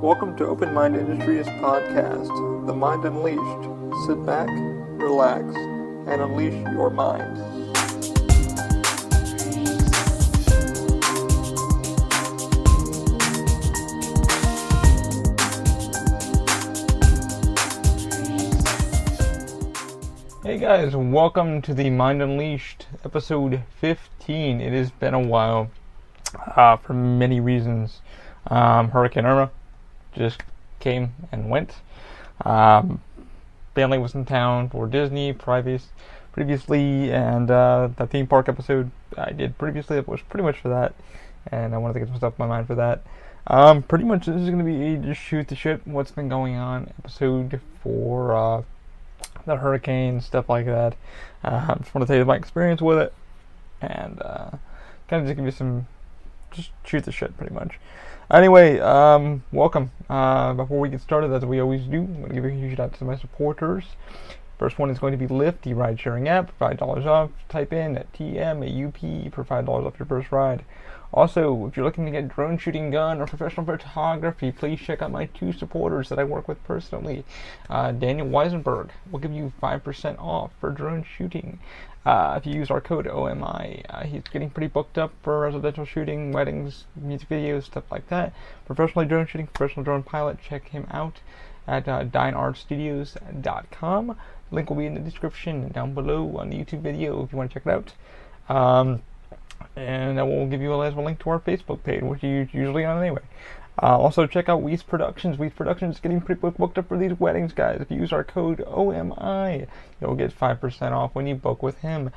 Welcome to Open Mind Industries podcast, The Mind Unleashed. Sit back, relax, and unleash your mind. Hey guys, welcome to the Mind Unleashed episode 15. It has been a while uh, for many reasons. Um, Hurricane Irma just came and went. Um, family was in town for Disney previous, previously, and uh, the theme park episode I did previously was pretty much for that, and I wanted to get some stuff in my mind for that. Um, pretty much this is going to be a just shoot the shit what's been going on episode for uh, the hurricane stuff like that. Uh, I just want to tell you my experience with it, and uh, kind of just give you some just shoot the shit pretty much. Anyway, um, welcome. Uh, before we get started, as we always do, I'm going to give a huge shout out to my supporters. First one is going to be Lyft, the ride sharing app, $5 off. Type in at TMAUP for $5 off your first ride. Also, if you're looking to get drone shooting gun or professional photography, please check out my two supporters that I work with personally. Uh, Daniel Weisenberg will give you 5% off for drone shooting. Uh, if you use our code OMI, uh, he's getting pretty booked up for residential shooting, weddings, music videos, stuff like that. Professionally drone shooting, professional drone pilot, check him out at uh, dineartstudios.com. Link will be in the description down below on the YouTube video if you want to check it out. Um, and I will give you a last link to our Facebook page, which you usually on anyway. Uh, also, check out Weiss Productions. Weiss Productions is getting pretty booked up for these weddings, guys. If you use our code OMI, you'll get 5% off when you book with him.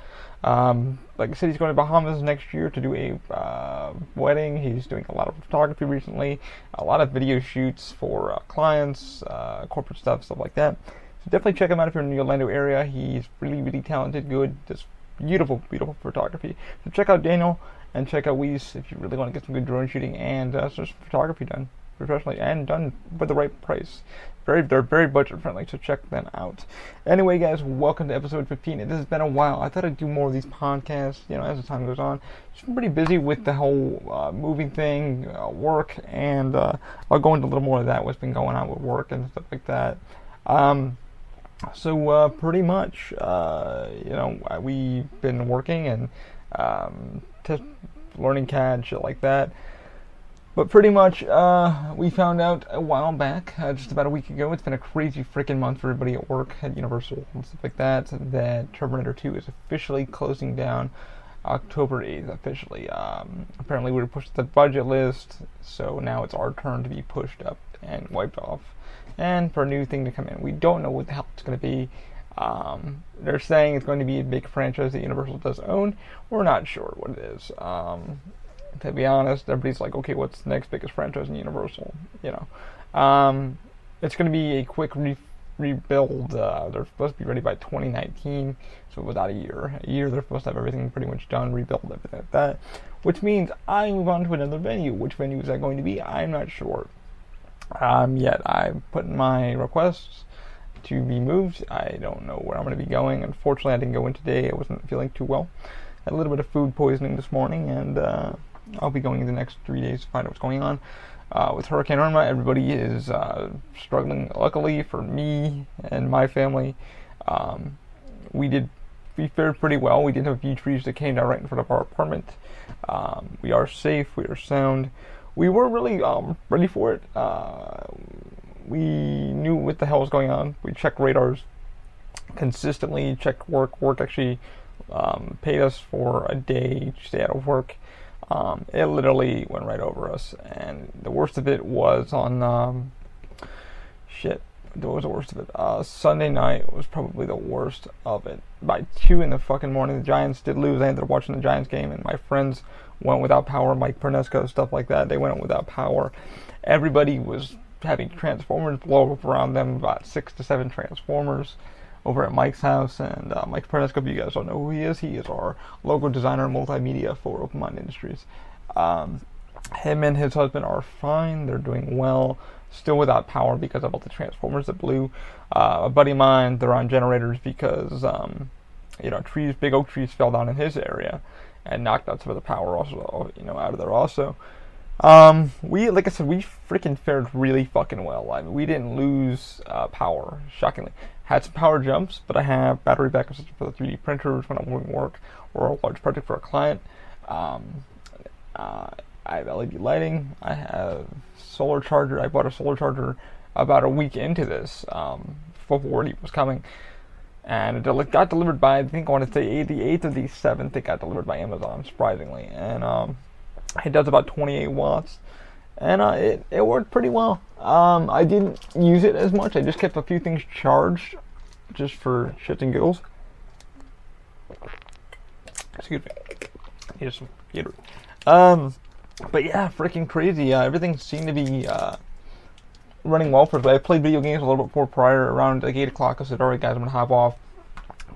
Um, like I said, he's going to Bahamas next year to do a uh, wedding. He's doing a lot of photography recently, a lot of video shoots for uh, clients, uh, corporate stuff, stuff like that. So definitely check him out if you're in the Orlando area. He's really, really talented, good, just beautiful, beautiful photography. So check out Daniel and check out Weiss if you really want to get some good drone shooting and uh, just photography done professionally and done for the right price. Very, they're very budget friendly, so check them out. Anyway, guys, welcome to episode 15. It has been a while. I thought I'd do more of these podcasts, you know, as the time goes on. Just been pretty busy with the whole uh, moving thing, uh, work, and uh, I'll go into a little more of that, what's been going on with work and stuff like that. Um, so uh, pretty much, uh, you know, we've been working and um, t- learning CAD, shit like that. But pretty much, uh, we found out a while back, uh, just about a week ago. It's been a crazy freaking month for everybody at work at Universal and stuff like that. That Terminator 2 is officially closing down October 8th. Officially, um, apparently we were pushed the budget list, so now it's our turn to be pushed up and wiped off and for a new thing to come in. We don't know what the hell it's going to be. Um, they're saying it's going to be a big franchise that Universal does own. We're not sure what it is. Um, to be honest, everybody's like, okay, what's the next biggest franchise in Universal? You know, um, it's going to be a quick re- rebuild. Uh, they're supposed to be ready by 2019, so without a year, a year they're supposed to have everything pretty much done, rebuild everything like that. Which means I move on to another venue. Which venue is that going to be? I'm not sure. Um, yet I put in my requests to be moved. I don't know where I'm going to be going. Unfortunately, I didn't go in today. I wasn't feeling too well. Had a little bit of food poisoning this morning, and uh, I'll be going in the next three days to find out what's going on. Uh, with Hurricane Irma, everybody is uh, struggling. Luckily for me and my family, um, we did we fared pretty well. We did have a few trees that came down right in front of our apartment. Um, we are safe. We are sound we weren't really um, ready for it. Uh, we knew what the hell was going on. We checked radars consistently, checked work. Work actually um, paid us for a day to stay out of work. Um, it literally went right over us, and the worst of it was on um, shit. What was the worst of it? Uh, Sunday night was probably the worst of it. By two in the fucking morning, the Giants did lose. I ended up watching the Giants game, and my friends went without power. Mike Pernesco, stuff like that. They went without power. Everybody was having transformers blow up around them. About six to seven transformers over at Mike's house. And uh, Mike Pernesco, if you guys don't know who he is, he is our logo designer and multimedia for Open Mind Industries. Um, him and his husband are fine. They're doing well. Still without power because of all the transformers that blew. Uh, a buddy of mine, they're on generators because, um, you know, trees, big oak trees fell down in his area and knocked out some of the power also, you know, out of there also. Um, we like I said, we freaking fared really fucking well. I mean, we didn't lose uh, power, shockingly. Had some power jumps, but I have battery backup system for the 3D printers when I'm doing work or a large project for a client. Um, uh, I have LED lighting. I have solar charger. I bought a solar charger about a week into this um, before it was coming, and it got delivered by I think I want to say the eighth or the seventh. It got delivered by Amazon, surprisingly, and um, it does about 28 watts, and uh, it it worked pretty well. Um, I didn't use it as much. I just kept a few things charged, just for shits and giggles. Excuse me. Here's some. Um, but yeah, freaking crazy. Uh, everything seemed to be uh, running well for us. I played video games a little bit before prior, around like 8 o'clock. I said, alright, guys, I'm to hop off,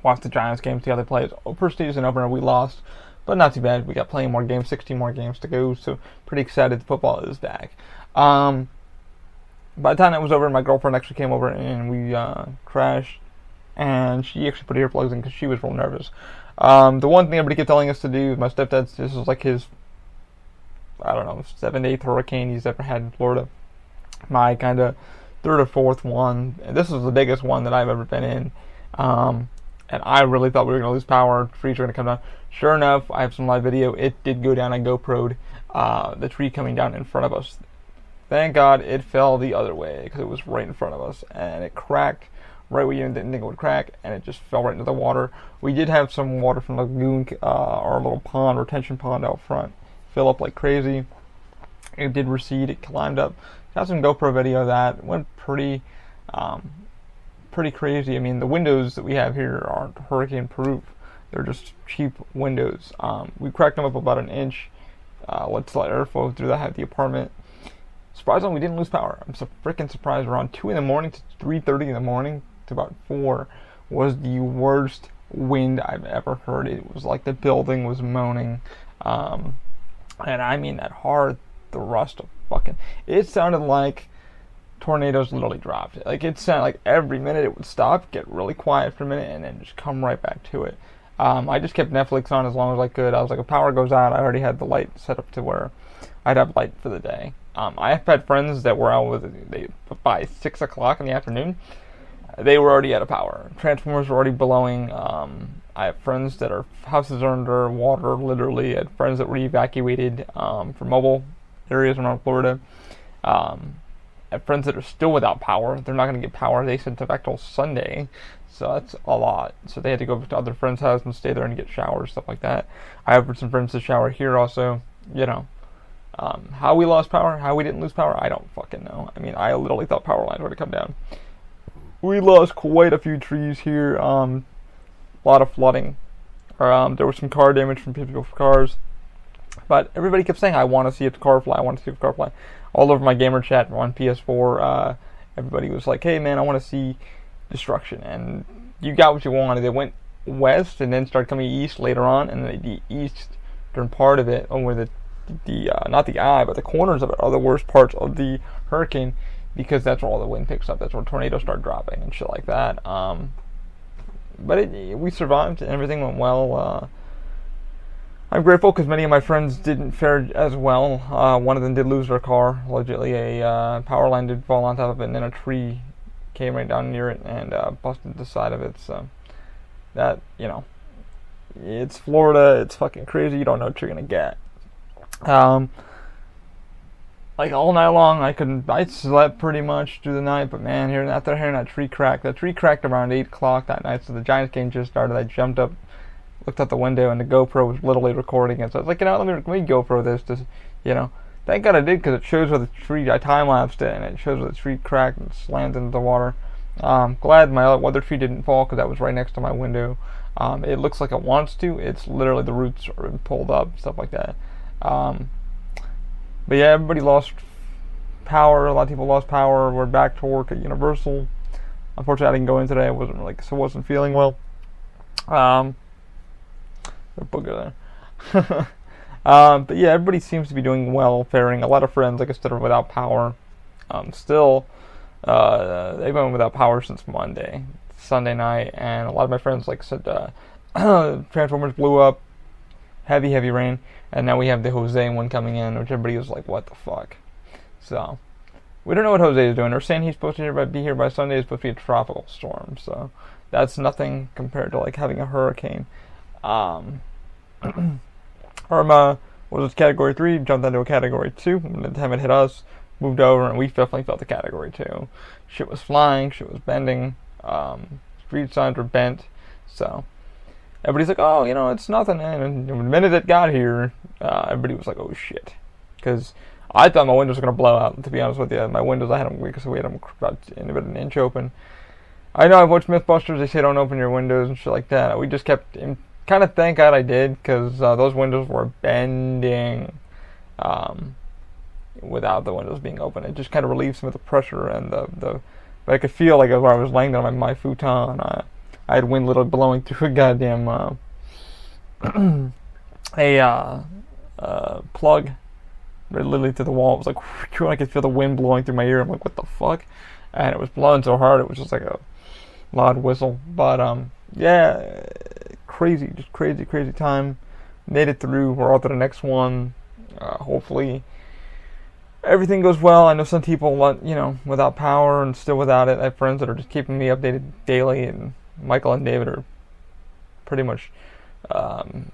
watch the Giants game, see how they play. First season opener, we lost, but not too bad. We got plenty more games, 16 more games to go, so pretty excited football is back. Um, by the time that was over, my girlfriend actually came over and we uh, crashed, and she actually put earplugs in because she was real nervous. Um, the one thing everybody kept telling us to do, my stepdad's, this was like his I don't know, seventh, eighth hurricane he's ever had in Florida. My kind of third or fourth one. This was the biggest one that I've ever been in. Um, and I really thought we were going to lose power. Trees were going to come down. Sure enough, I have some live video. It did go down. I GoPro'd uh, the tree coming down in front of us. Thank God it fell the other way because it was right in front of us and it cracked right where you didn't think it would crack and it just fell right into the water. We did have some water from the lagoon, uh, our little pond, retention pond out front fill up like crazy. It did recede. It climbed up. Got some GoPro video that. Went pretty, um, pretty crazy. I mean, the windows that we have here aren't hurricane proof. They're just cheap windows. Um, we cracked them up about an inch. Uh, let's let airflow through the, the apartment. Surprisingly, we didn't lose power. I'm so freaking surprised. Around two in the morning to 3:30 in the morning to about four was the worst wind I've ever heard. It was like the building was moaning. Um, and I mean that hard thrust of fucking. It sounded like tornadoes literally dropped. Like it sounded like every minute it would stop, get really quiet for a minute, and then just come right back to it. Um, I just kept Netflix on as long as I could. I was like, if power goes out, I already had the light set up to where I'd have light for the day. Um, I have had friends that were out with they by six o'clock in the afternoon. They were already out of power. Transformers were already blowing. Um, I have friends that are houses are under water, literally. I had friends that were evacuated um, from areas around Florida. Um, friends that are still without power. They're not going to get power. They sent it back till Sunday, so that's a lot. So they had to go to other friends' house and stay there and get showers, stuff like that. I offered some friends to shower here also. You know, um, how we lost power, how we didn't lose power, I don't fucking know. I mean, I literally thought power lines were to come down. We lost quite a few trees here. Um, a lot of flooding. Um, there was some car damage from people's cars. But everybody kept saying, I want to see a car fly, I want to see a car fly. All over my gamer chat on PS4, uh, everybody was like, hey man, I want to see destruction. And you got what you wanted. It went west and then started coming east later on, and the, the eastern part of it, or the, the uh, not the eye, but the corners of it are the worst parts of the hurricane because that's where all the wind picks up. That's where tornadoes start dropping and shit like that. Um, but it, we survived and everything went well. Uh, I'm grateful because many of my friends didn't fare as well. Uh, one of them did lose their car. Allegedly, a uh, power line did fall on top of it, and then a tree came right down near it and uh, busted the side of it. So that you know, it's Florida. It's fucking crazy. You don't know what you're gonna get. Um, like all night long. I could I slept pretty much through the night, but man, here after hearing that tree crack, that tree cracked around eight o'clock that night. So the Giants game just started. I jumped up, looked out the window, and the GoPro was literally recording it. So I was like, you know, let me let me GoPro this. Just you know, thank God I did because it shows where the tree. I time lapsed it, and it shows where the tree cracked and slammed into the water. Um, glad my other tree didn't fall because that was right next to my window. Um, it looks like it wants to. It's literally the roots are pulled up, stuff like that. Um, but yeah, everybody lost power. A lot of people lost power. We're back to work at Universal. Unfortunately, I didn't go in today. I wasn't like so wasn't feeling well. Um, a booger there. um, but yeah, everybody seems to be doing well, faring. A lot of friends, like I said, are without power. Um, still, uh, they've been without power since Monday, Sunday night, and a lot of my friends, like I said, uh, Transformers blew up heavy, heavy rain, and now we have the Jose one coming in, which everybody was like, "What the fuck?" So we don't know what Jose is doing. They're saying he's supposed to be here by Sunday. It's supposed to be a tropical storm, so that's nothing compared to like having a hurricane. Um, was it Category Three, jumped into a Category Two. When the time it hit us, moved over, and we definitely felt the Category Two. Shit was flying, shit was bending, um, street signs were bent, so everybody's like, "Oh, you know, it's nothing." And the minute it got here, uh, everybody was like, "Oh shit," because I thought my windows were gonna blow out. To be honest with you, my windows I had them because we had them about an inch open. I know I've watched MythBusters. They say don't open your windows and shit like that. We just kept kind of thank God I did because uh, those windows were bending um, without the windows being open. It just kind of relieved some of the pressure and the the. I could feel like as I was laying down on my, my futon, I, I had wind little blowing through a goddamn uh, a uh, uh, plug literally to the wall. It was like I could feel the wind blowing through my ear. I'm like, what the fuck? And it was blowing so hard, it was just like a loud whistle. But um, yeah, crazy, just crazy, crazy time. Made it through. We're on to the next one. Uh, hopefully, everything goes well. I know some people, you know, without power and still without it. I have friends that are just keeping me updated daily, and Michael and David are pretty much um,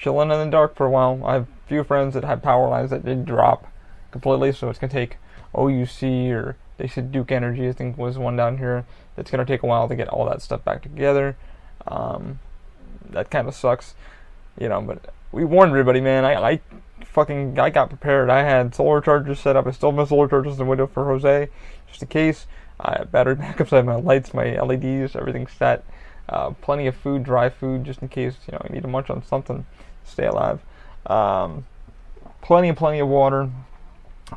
chilling in the dark for a while. I have a few friends that had power lines that did drop completely, so it's gonna take OUC or they said Duke Energy, I think was one down here. It's gonna take a while to get all that stuff back together. Um, that kind of sucks, you know. But we warned everybody, man. I, I fucking I got prepared. I had solar chargers set up. I still have solar chargers in the window for Jose, just in case. I have battery backups. I have my lights, my LEDs, everything set. Uh, plenty of food, dry food, just in case you know you need to munch on something, stay alive. Um, plenty and plenty of water.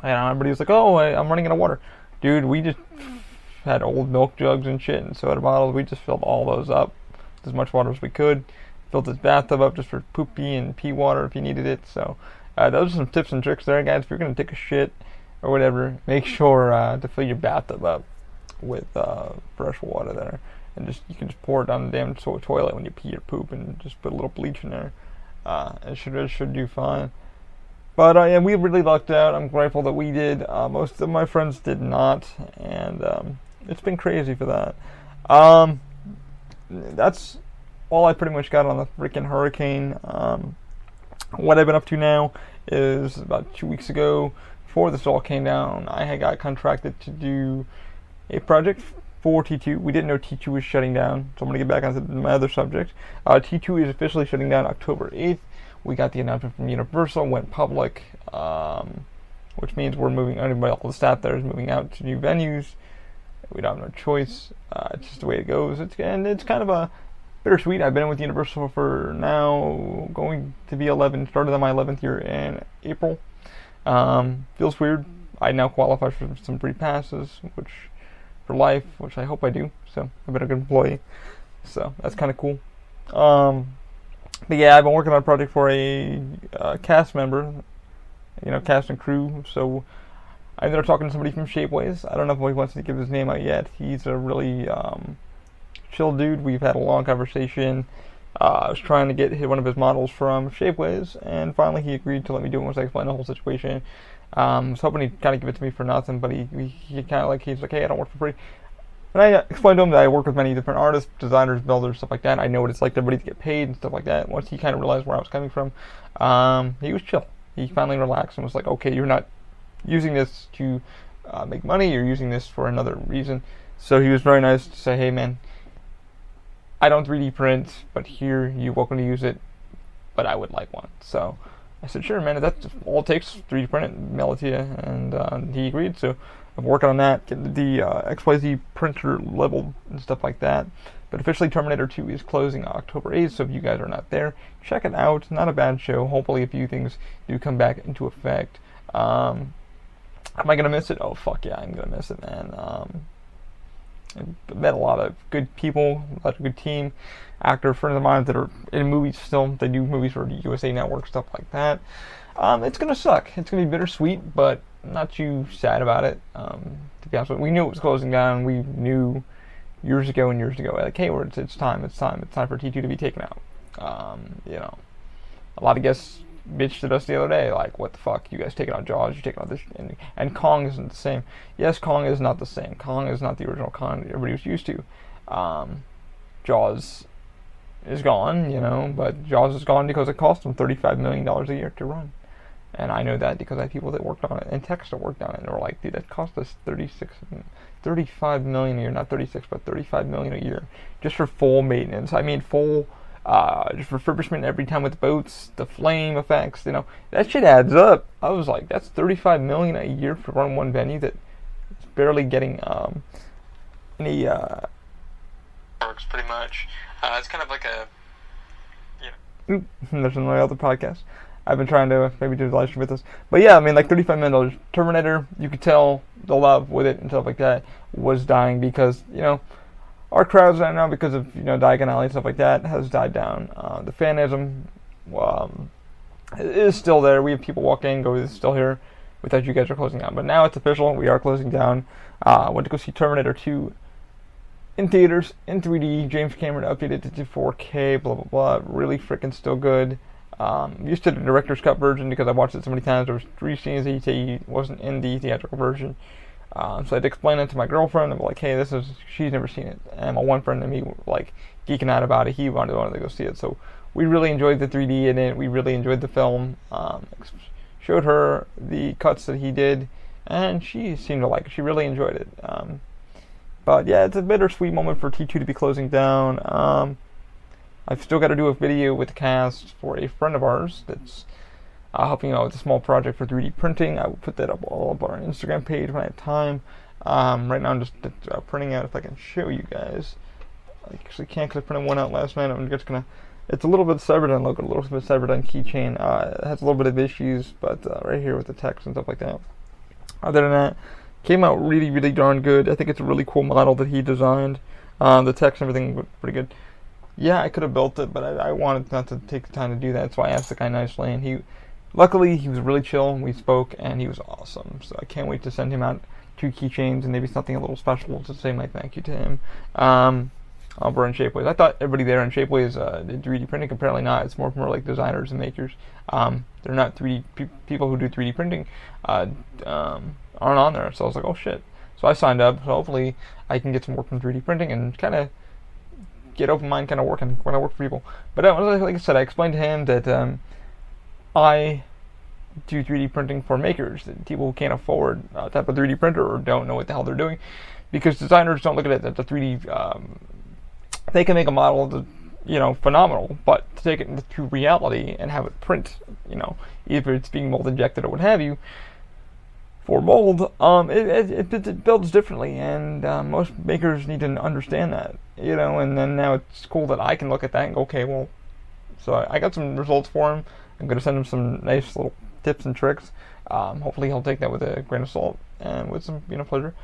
And everybody was like, "Oh, I, I'm running out of water." Dude, we just had old milk jugs and shit and soda bottles. We just filled all those up, as much water as we could. Filled this bathtub up just for poopy and pee water if you needed it. So uh, those are some tips and tricks there, guys. If you're gonna take a shit or whatever, make sure uh, to fill your bathtub up with uh, fresh water there, and just you can just pour it down the damn to- toilet when you pee or poop, and just put a little bleach in there. Uh, it should it should do fine. But uh, yeah, we really lucked out. I'm grateful that we did. Uh, most of my friends did not, and um, it's been crazy for that. Um, that's all I pretty much got on the freaking hurricane. Um, what I've been up to now is about two weeks ago, before this all came down, I had got contracted to do a project for T2. We didn't know T2 was shutting down, so I'm going to get back onto my other subject. Uh, T2 is officially shutting down October 8th we got the announcement from Universal, went public, um, which means we're moving. Anybody, all the staff there is moving out to new venues. We don't have no choice. Uh, it's just the way it goes. It's and it's kind of a bittersweet. I've been with Universal for now going to be 11. Started on my 11th year in April. Um, feels weird. I now qualify for some free passes, which for life, which I hope I do. So I've been a good employee. So that's kind of cool. Um, but yeah, I've been working on a project for a uh, cast member, you know, cast and crew. So I ended up talking to somebody from Shapeways. I don't know if he wants to give his name out yet. He's a really um, chill dude. We've had a long conversation. Uh, I was trying to get one of his models from Shapeways, and finally he agreed to let me do it once I explained the whole situation. Um, I was hoping he'd kind of give it to me for nothing, but he, he, he kind of like, he's like, hey, I don't work for free. And I explained to him that I work with many different artists, designers, builders, stuff like that. I know what it's like to everybody to get paid and stuff like that. Once he kind of realized where I was coming from, um, he was chill. He finally relaxed and was like, okay, you're not using this to uh, make money, you're using this for another reason. So he was very nice to say, hey man, I don't 3D print, but here you're welcome to use it, but I would like one. So I said, sure, man, that's all it takes, 3D print it, mail it to you. And uh, he agreed. So I'm working on that, getting the uh, XYZ printer level and stuff like that. But officially, Terminator 2 is closing October 8th, so if you guys are not there, check it out. Not a bad show. Hopefully, a few things do come back into effect. Um, am I gonna miss it? Oh fuck yeah, I'm gonna miss it, man. Um, I met a lot of good people, a lot of good team, actor friends of mine that are in movies still. They do movies for USA Network, stuff like that. Um, it's gonna suck. It's gonna be bittersweet, but not too sad about it. Um, to be honest with you, we knew it was closing down. We knew years ago and years ago, like, hey, it's, it's time, it's time, it's time for T2 to be taken out. Um, you know, a lot of guests bitched at us the other day, like, what the fuck, you guys taking out Jaws, you're taking out this, and, and Kong isn't the same. Yes, Kong is not the same. Kong is not the original Kong everybody was used to. Um, Jaws is gone, you know, but Jaws is gone because it cost them $35 million a year to run. And I know that because I have people that worked on it and techs that worked on it and were like, dude, that cost us 36, 35 million a year, not 36, but 35 million a year just for full maintenance. I mean, full uh, just refurbishment every time with boats, the flame effects, you know, that shit adds up. I was like, that's 35 million a year for run one venue that is barely getting um, any uh, works pretty much. Uh, it's kind of like a, you know. There's another other podcast. I've been trying to maybe do the live stream with this, but yeah, I mean, like 35 million dollars. Terminator, you could tell the love with it and stuff like that was dying because you know our crowds right now because of you know Diagon Alley and stuff like that has died down. Uh, the fanism um, is still there. We have people walk in, go, still here. We thought you guys are closing down, but now it's official. We are closing down. Uh, went to go see Terminator 2 in theaters in 3D. James Cameron updated it to 4K. Blah blah blah. Really freaking still good. Um, used to the director's cut version because I watched it so many times. There was three scenes that he wasn't in the theatrical version. Um, so I had to explain it to my girlfriend. I'm like, hey, this is she's never seen it, and my one friend and me were like geeking out about it. He wanted, wanted to go see it, so we really enjoyed the 3D in it. We really enjoyed the film. Um, showed her the cuts that he did, and she seemed to like it. She really enjoyed it. Um, but yeah, it's a bittersweet moment for T2 to be closing down. Um, I've still got to do a video with the cast for a friend of ours that's uh, helping out with a small project for 3D printing. I will put that up all up on our Instagram page when I have time. Um, right now I'm just uh, printing out if I can show you guys. I actually can't because I printed one out last night. I'm just gonna. It's a little bit Cyberdyne logo, a little bit Cyberdyne keychain. Uh, it has a little bit of issues, but uh, right here with the text and stuff like that. Other than that, came out really, really darn good. I think it's a really cool model that he designed. Um, the text and everything was pretty good. Yeah, I could have built it, but I, I, wanted not to take the time to do that, so I asked the guy nicely, and he Luckily, he was really chill. We spoke, and he was awesome. So I can't wait to send him out two keychains and maybe something a little special to say my thank you to him. Um, over in Shapeways. I thought everybody there in Shapeways uh, did 3D printing. Apparently not. It's more more like designers and makers. Um, they're not 3D pe- people who do 3D printing. Uh, um, aren't on there. So I was like, oh shit. So I signed up. So hopefully I can get some work from 3D printing and kind of get open mind, kind of working when I work for people. But uh, like I said, I explained to him that um, I do 3D printing for makers, people who can't afford a type of 3D printer or don't know what the hell they're doing, because designers don't look at it as a 3D. Um, they can make a model that's you know phenomenal, but to take it into reality and have it print, you know, either it's being mold injected or what have you, for mold, um, it, it, it, builds differently, and uh, most makers need to understand that, you know. And then now it's cool that I can look at that and go, okay, well, so I, I got some results for him I'm going to send him some nice little tips and tricks. Um, hopefully, he'll take that with a grain of salt and with some you know pleasure.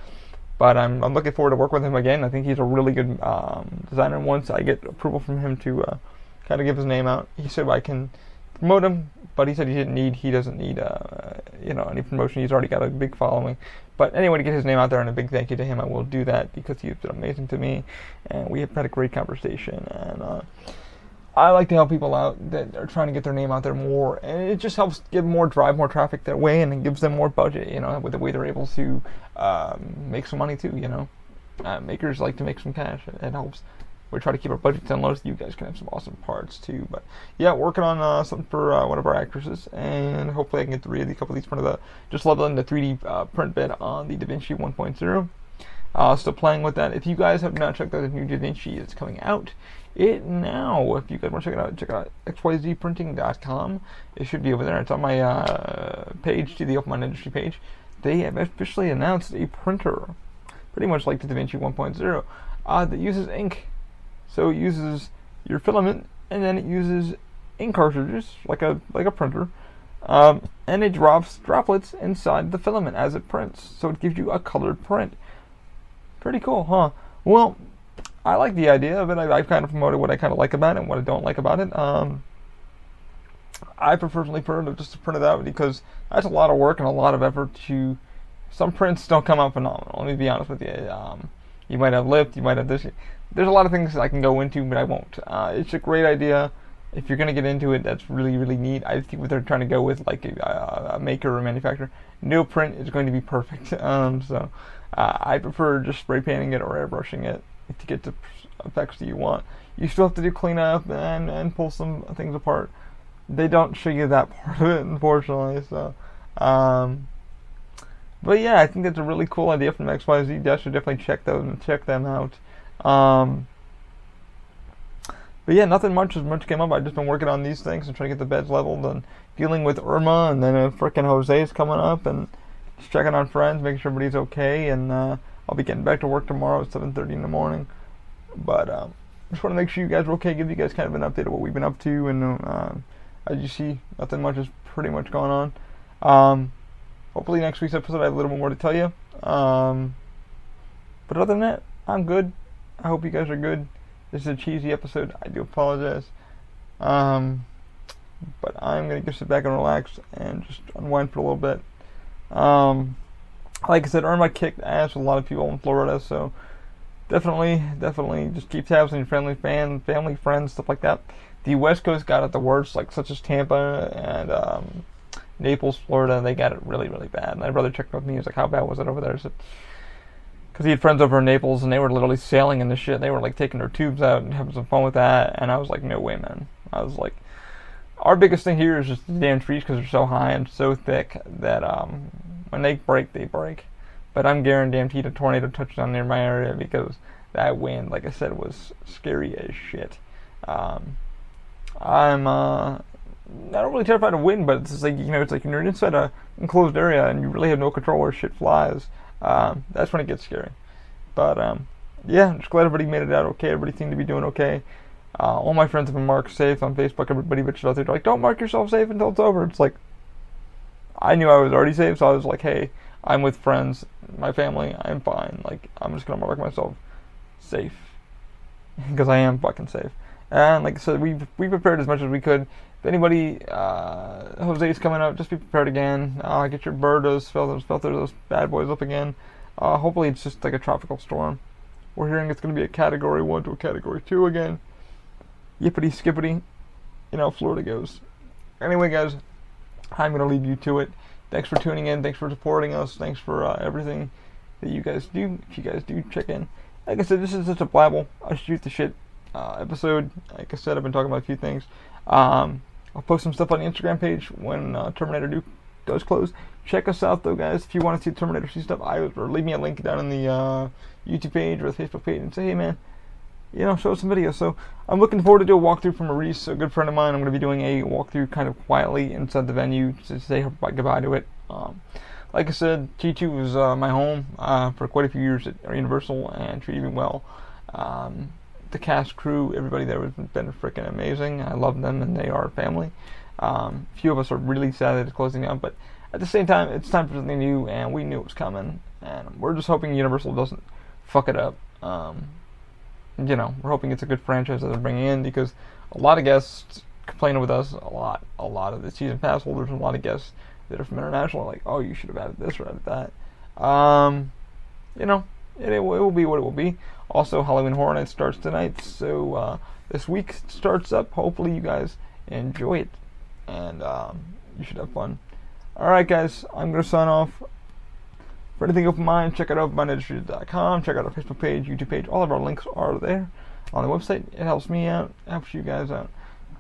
But I'm, I'm looking forward to work with him again. I think he's a really good um, designer. Once I get approval from him to uh, kind of give his name out, he said I can promote him. But he said he didn't need he doesn't need uh, you know any promotion. He's already got a big following. But anyway, to get his name out there and a big thank you to him, I will do that because he's been amazing to me, and we have had a great conversation. And uh, I like to help people out that are trying to get their name out there more, and it just helps give more drive, more traffic their way, and it gives them more budget. You know, with the way they're able to um, make some money too. You know, uh, makers like to make some cash. It, it, helps. We try to keep our budgets down low so you guys can have some awesome parts too. But yeah, working on uh, something for uh, one of our actresses, and hopefully I can get to read a couple of these print of the just leveling the 3D uh, print bed on the DaVinci 1.0. Uh, still playing with that. If you guys have not checked out the new DaVinci, it's coming out it now. If you guys want to check it out, check out xyzprinting.com. It should be over there. It's on my uh, page to the Open Mind Industry page. They have officially announced a printer, pretty much like the DaVinci 1.0, uh, that uses ink. So it uses your filament, and then it uses ink cartridges, like a like a printer, um, and it drops droplets inside the filament as it prints. So it gives you a colored print. Pretty cool, huh? Well, I like the idea of it. I, have kind of promoted what I kind of like about it and what I don't like about it. Um, I personally prefer to just to print it out because that's a lot of work and a lot of effort to. Some prints don't come out phenomenal. Let me be honest with you. Um, you might have lift, you might have this. There's a lot of things I can go into, but I won't. Uh, it's a great idea. If you're gonna get into it, that's really really neat. I think what they're trying to go with, like a, a maker or manufacturer, print is going to be perfect. Um, so uh, I prefer just spray painting it or airbrushing it to get the effects that you want. You still have to do cleanup and and pull some things apart. They don't show you that part of it, unfortunately. So. Um, but yeah, I think that's a really cool idea from XYZ. You should definitely check those check them out. Um, but yeah, nothing much as much came up. I've just been working on these things and trying to get the beds leveled and dealing with Irma and then a freaking Jose's coming up and just checking on friends, making sure everybody's okay. And uh, I'll be getting back to work tomorrow at 7:30 in the morning. But um, just want to make sure you guys are okay. Give you guys kind of an update of what we've been up to. And uh, as you see, nothing much is pretty much going on. Um, hopefully next week's episode I have a little bit more to tell you. Um, but other than that, I'm good. I hope you guys are good. This is a cheesy episode. I do apologize. Um, but I'm gonna just sit back and relax and just unwind for a little bit. Um, like I said, Irma kicked ass with a lot of people in Florida, so definitely, definitely just keep tabs on your family, fan, family, friends, stuff like that. The West Coast got it the worst, like such as Tampa and um, Naples, Florida. They got it really, really bad. My brother checked with me. He was like, "How bad was it over there?" I said, because he had friends over in Naples and they were literally sailing in the shit. They were like taking their tubes out and having some fun with that. And I was like, no way, man. I was like, our biggest thing here is just the damn trees because they're so high and so thick that um, when they break, they break. But I'm guaranteed a tornado touched down near my area because that wind, like I said, was scary as shit. Um, I'm uh, not really terrified of wind, but it's like you know, it's like when you're inside a enclosed area and you really have no control where shit flies um, that's when it gets scary. But um, yeah, I'm just glad everybody made it out okay. Everybody seemed to be doing okay. Uh, all my friends have been marked safe on Facebook. Everybody bitches out there. Like, don't mark yourself safe until it's over. It's like, I knew I was already safe, so I was like, hey, I'm with friends, my family, I'm fine. Like, I'm just gonna mark myself safe because I am fucking safe. And like I said, we we prepared as much as we could. If anybody, uh, Jose's coming up, just be prepared again. Uh, get your birdos, filters, filter those bad boys up again. Uh, hopefully it's just like a tropical storm. We're hearing it's going to be a Category 1 to a Category 2 again. Yippity skippity. You know, Florida goes. Anyway, guys, I'm going to leave you to it. Thanks for tuning in. Thanks for supporting us. Thanks for uh, everything that you guys do. If you guys do check in. Like I said, this is just a blabble. I shoot the shit uh, episode. Like I said, I've been talking about a few things. Um, I'll post some stuff on the Instagram page when uh, Terminator 2 does close. Check us out though, guys. If you want to see Terminator 2 stuff, I or leave me a link down in the uh, YouTube page or the Facebook page and say, hey man, you know, show us some videos. So I'm looking forward to do a walkthrough from Maurice, a good friend of mine. I'm going to be doing a walkthrough kind of quietly inside the venue to say goodbye to it. Um, like I said, T2 was uh, my home uh, for quite a few years at Universal and treated me well. Um, the cast, crew, everybody there has been freaking amazing. I love them, and they are family. Um, a few of us are really sad that it's closing down, but at the same time, it's time for something new, and we knew it was coming, and we're just hoping Universal doesn't fuck it up. Um, you know, we're hoping it's a good franchise that they're bringing in because a lot of guests complaining with us, a lot, a lot of the season pass holders, and a lot of guests that are from international are like, oh, you should have added this or added that. Um, you know, it, it, will be what it will be. Also, Halloween Horror Night starts tonight, so uh, this week starts up. Hopefully, you guys enjoy it, and um, you should have fun. All right, guys, I'm gonna sign off. For anything open mind, check out openmindindustries.com. Check out our Facebook page, YouTube page. All of our links are there on the website. It helps me out, helps you guys out.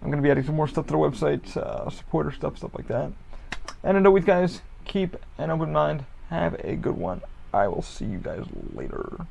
I'm gonna be adding some more stuff to the website, uh, supporter stuff, stuff like that. And as always, guys, keep an open mind. Have a good one. I will see you guys later.